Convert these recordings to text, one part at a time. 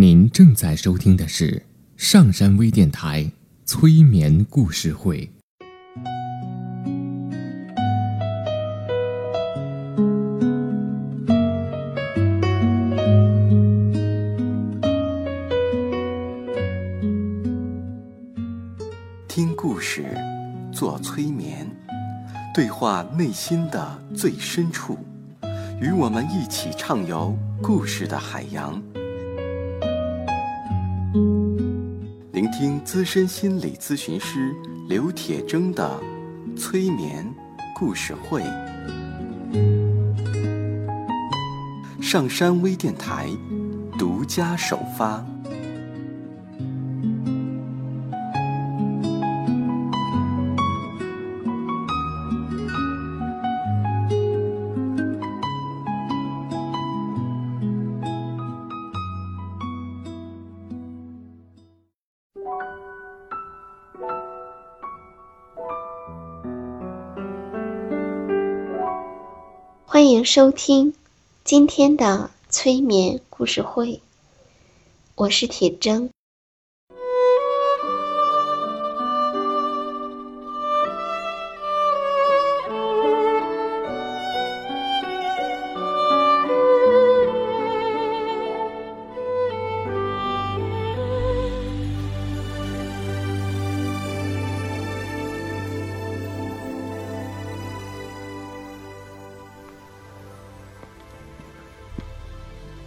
您正在收听的是上山微电台催眠故事会。听故事，做催眠，对话内心的最深处，与我们一起畅游故事的海洋。听资深心理咨询师刘铁铮的催眠故事会，上山微电台独家首发。欢迎收听今天的催眠故事会，我是铁铮。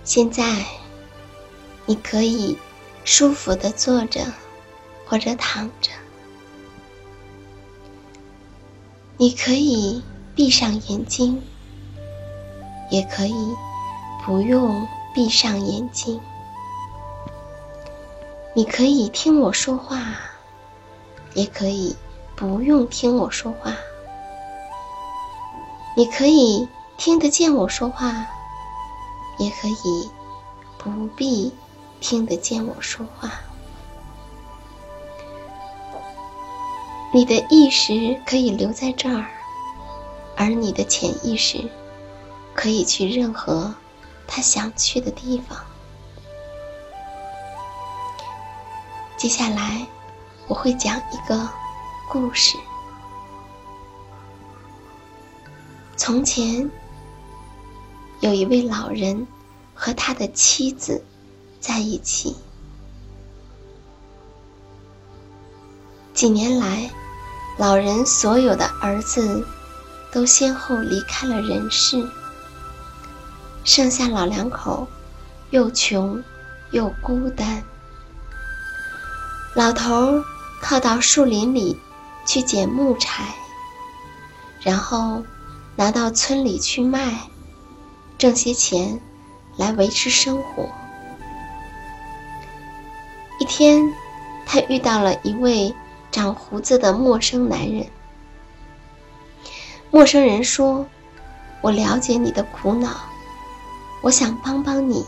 现在，你可以舒服的坐着或者躺着，你可以闭上眼睛，也可以不用闭上眼睛。你可以听我说话，也可以不用听我说话。你可以听得见我说话。也可以不必听得见我说话。你的意识可以留在这儿，而你的潜意识可以去任何他想去的地方。接下来我会讲一个故事。从前。有一位老人和他的妻子在一起。几年来，老人所有的儿子都先后离开了人世，剩下老两口又穷又孤单。老头靠到树林里去捡木柴，然后拿到村里去卖。挣些钱来维持生活。一天，他遇到了一位长胡子的陌生男人。陌生人说：“我了解你的苦恼，我想帮帮你。”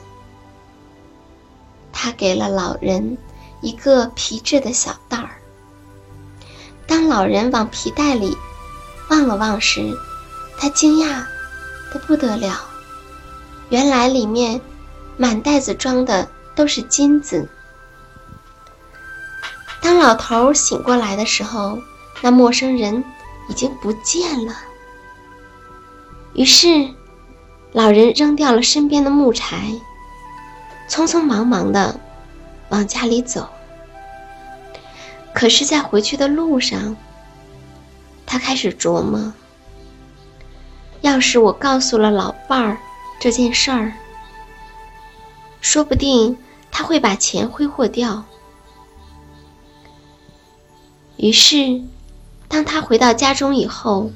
他给了老人一个皮质的小袋儿。当老人往皮袋里望了望时，他惊讶的不得了。原来里面满袋子装的都是金子。当老头醒过来的时候，那陌生人已经不见了。于是，老人扔掉了身边的木柴，匆匆忙忙的往家里走。可是，在回去的路上，他开始琢磨：要是我告诉了老伴儿。这件事儿，说不定他会把钱挥霍掉。于是，当他回到家中以后，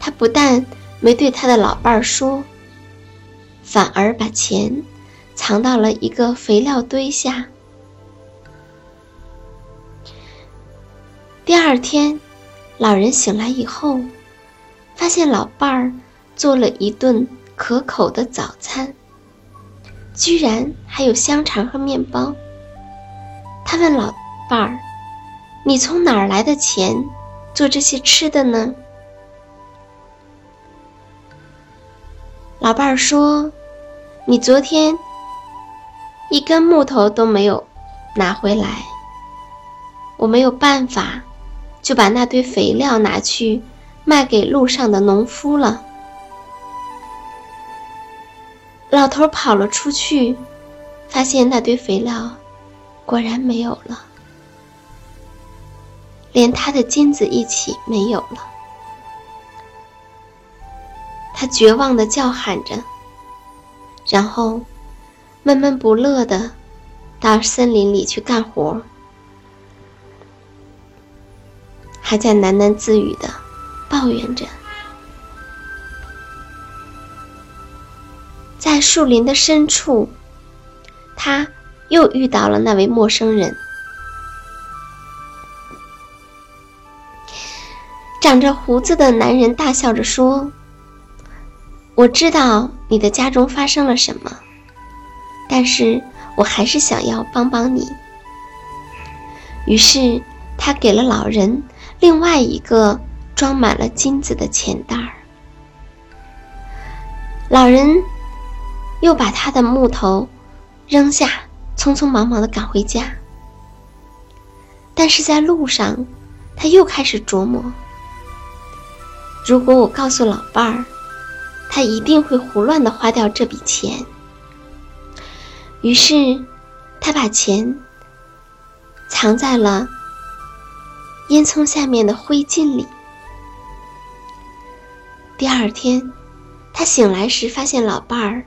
他不但没对他的老伴儿说，反而把钱藏到了一个肥料堆下。第二天，老人醒来以后，发现老伴儿。做了一顿可口的早餐，居然还有香肠和面包。他问老伴儿：“你从哪儿来的钱做这些吃的呢？”老伴儿说：“你昨天一根木头都没有拿回来。我没有办法，就把那堆肥料拿去卖给路上的农夫了。老头跑了出去，发现那堆肥料果然没有了，连他的金子一起没有了。他绝望的叫喊着，然后闷闷不乐的到森林里去干活。还在喃喃自语的抱怨着，树林的深处，他又遇到了那位陌生人。长着胡子的男人大笑着说：“我知道你的家中发生了什么，但是我还是想要帮帮你。”于是他给了老人。另外一个装满了金子的钱袋儿，老人又把他的木头扔下，匆匆忙忙的赶回家。但是在路上，他又开始琢磨：如果我告诉老伴儿，他一定会胡乱的花掉这笔钱。于是，他把钱藏在了。烟囱下面的灰烬里。第二天，他醒来时发现老伴儿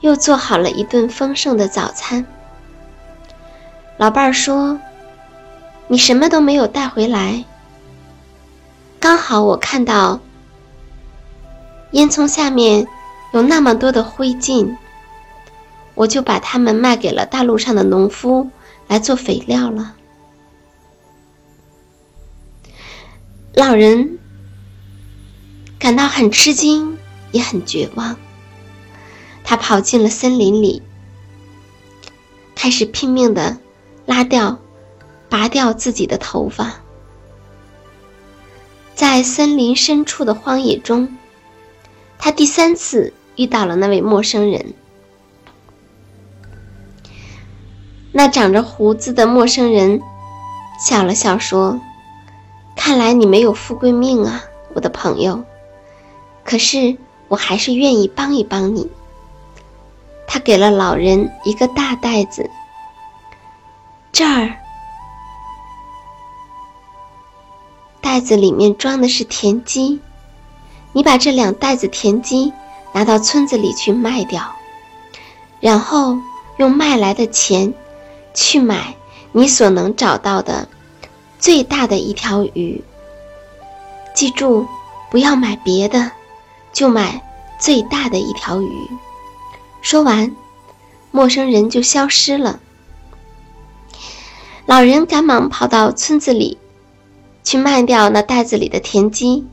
又做好了一顿丰盛的早餐。老伴儿说：“你什么都没有带回来，刚好我看到烟囱下面有那么多的灰烬，我就把它们卖给了大路上的农夫来做肥料了。”老人感到很吃惊，也很绝望。他跑进了森林里，开始拼命的拉掉、拔掉自己的头发。在森林深处的荒野中，他第三次遇到了那位陌生人。那长着胡子的陌生人笑了笑说。看来你没有富贵命啊，我的朋友。可是我还是愿意帮一帮你。他给了老人一个大袋子，这儿袋子里面装的是田鸡，你把这两袋子田鸡拿到村子里去卖掉，然后用卖来的钱去买你所能找到的。最大的一条鱼。记住，不要买别的，就买最大的一条鱼。说完，陌生人就消失了。老人赶忙跑到村子里，去卖掉那袋子里的田鸡。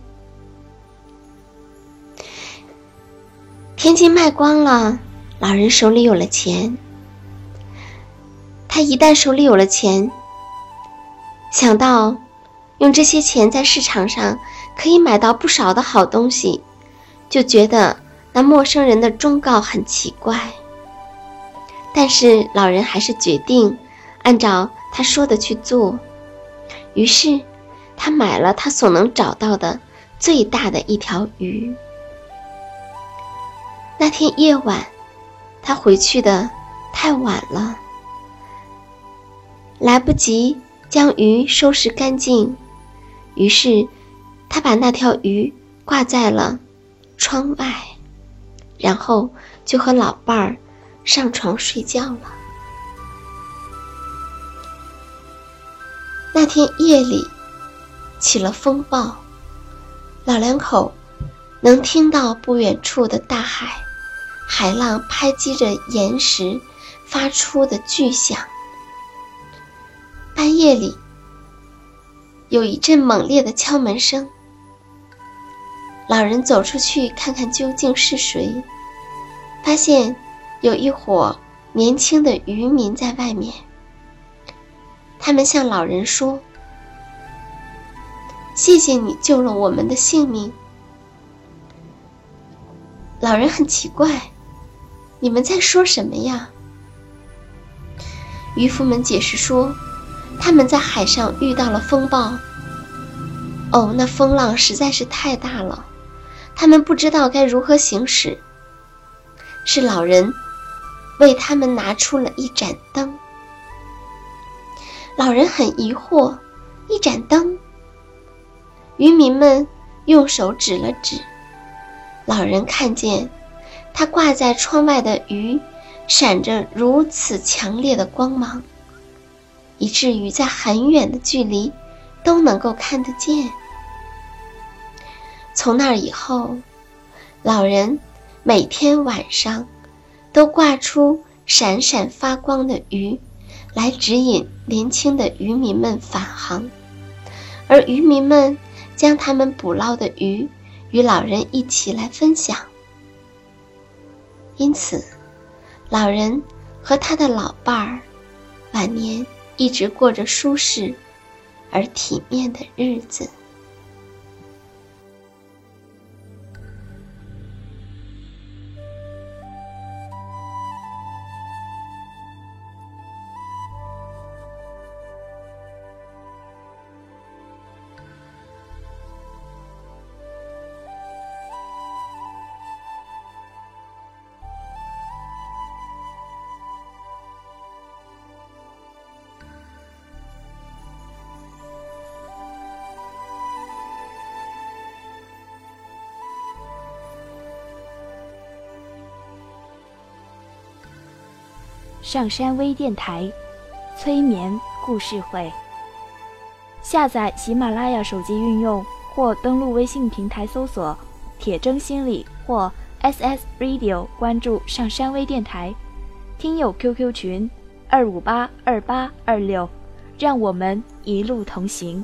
田鸡卖光了，老人手里有了钱。他一旦手里有了钱，想到用这些钱在市场上可以买到不少的好东西，就觉得那陌生人的忠告很奇怪。但是老人还是决定按照他说的去做。于是他买了他所能找到的最大的一条鱼。那天夜晚，他回去的太晚了，来不及。将鱼收拾干净，于是他把那条鱼挂在了窗外，然后就和老伴儿上床睡觉了。那天夜里起了风暴，老两口能听到不远处的大海，海浪拍击着岩石发出的巨响。半夜里，有一阵猛烈的敲门声。老人走出去看看究竟是谁，发现有一伙年轻的渔民在外面。他们向老人说：“谢谢你救了我们的性命。”老人很奇怪：“你们在说什么呀？”渔夫们解释说，他们在海上遇到了风暴。哦，那风浪实在是太大了，他们不知道该如何行驶。是老人为他们拿出了一盏灯。老人很疑惑，一盏灯。渔民们用手指了指，老人看见他挂在窗外的鱼闪着如此强烈的光芒，以至于在很远的距离都能够看得见。从那以后，老人每天晚上都挂出闪闪发光的鱼，来指引年轻的渔民们返航，而渔民们。将他们捕捞的鱼与老人一起来分享，因此，老人和他的老伴儿晚年一直过着舒适而体面的日子。上山微电台，催眠故事会。下载喜马拉雅手机应用或登录微信平台搜索“铁铮心理”或 “SS Radio”，关注上山微电台。听友 QQ 群：二五八二八二六，让我们一路同行。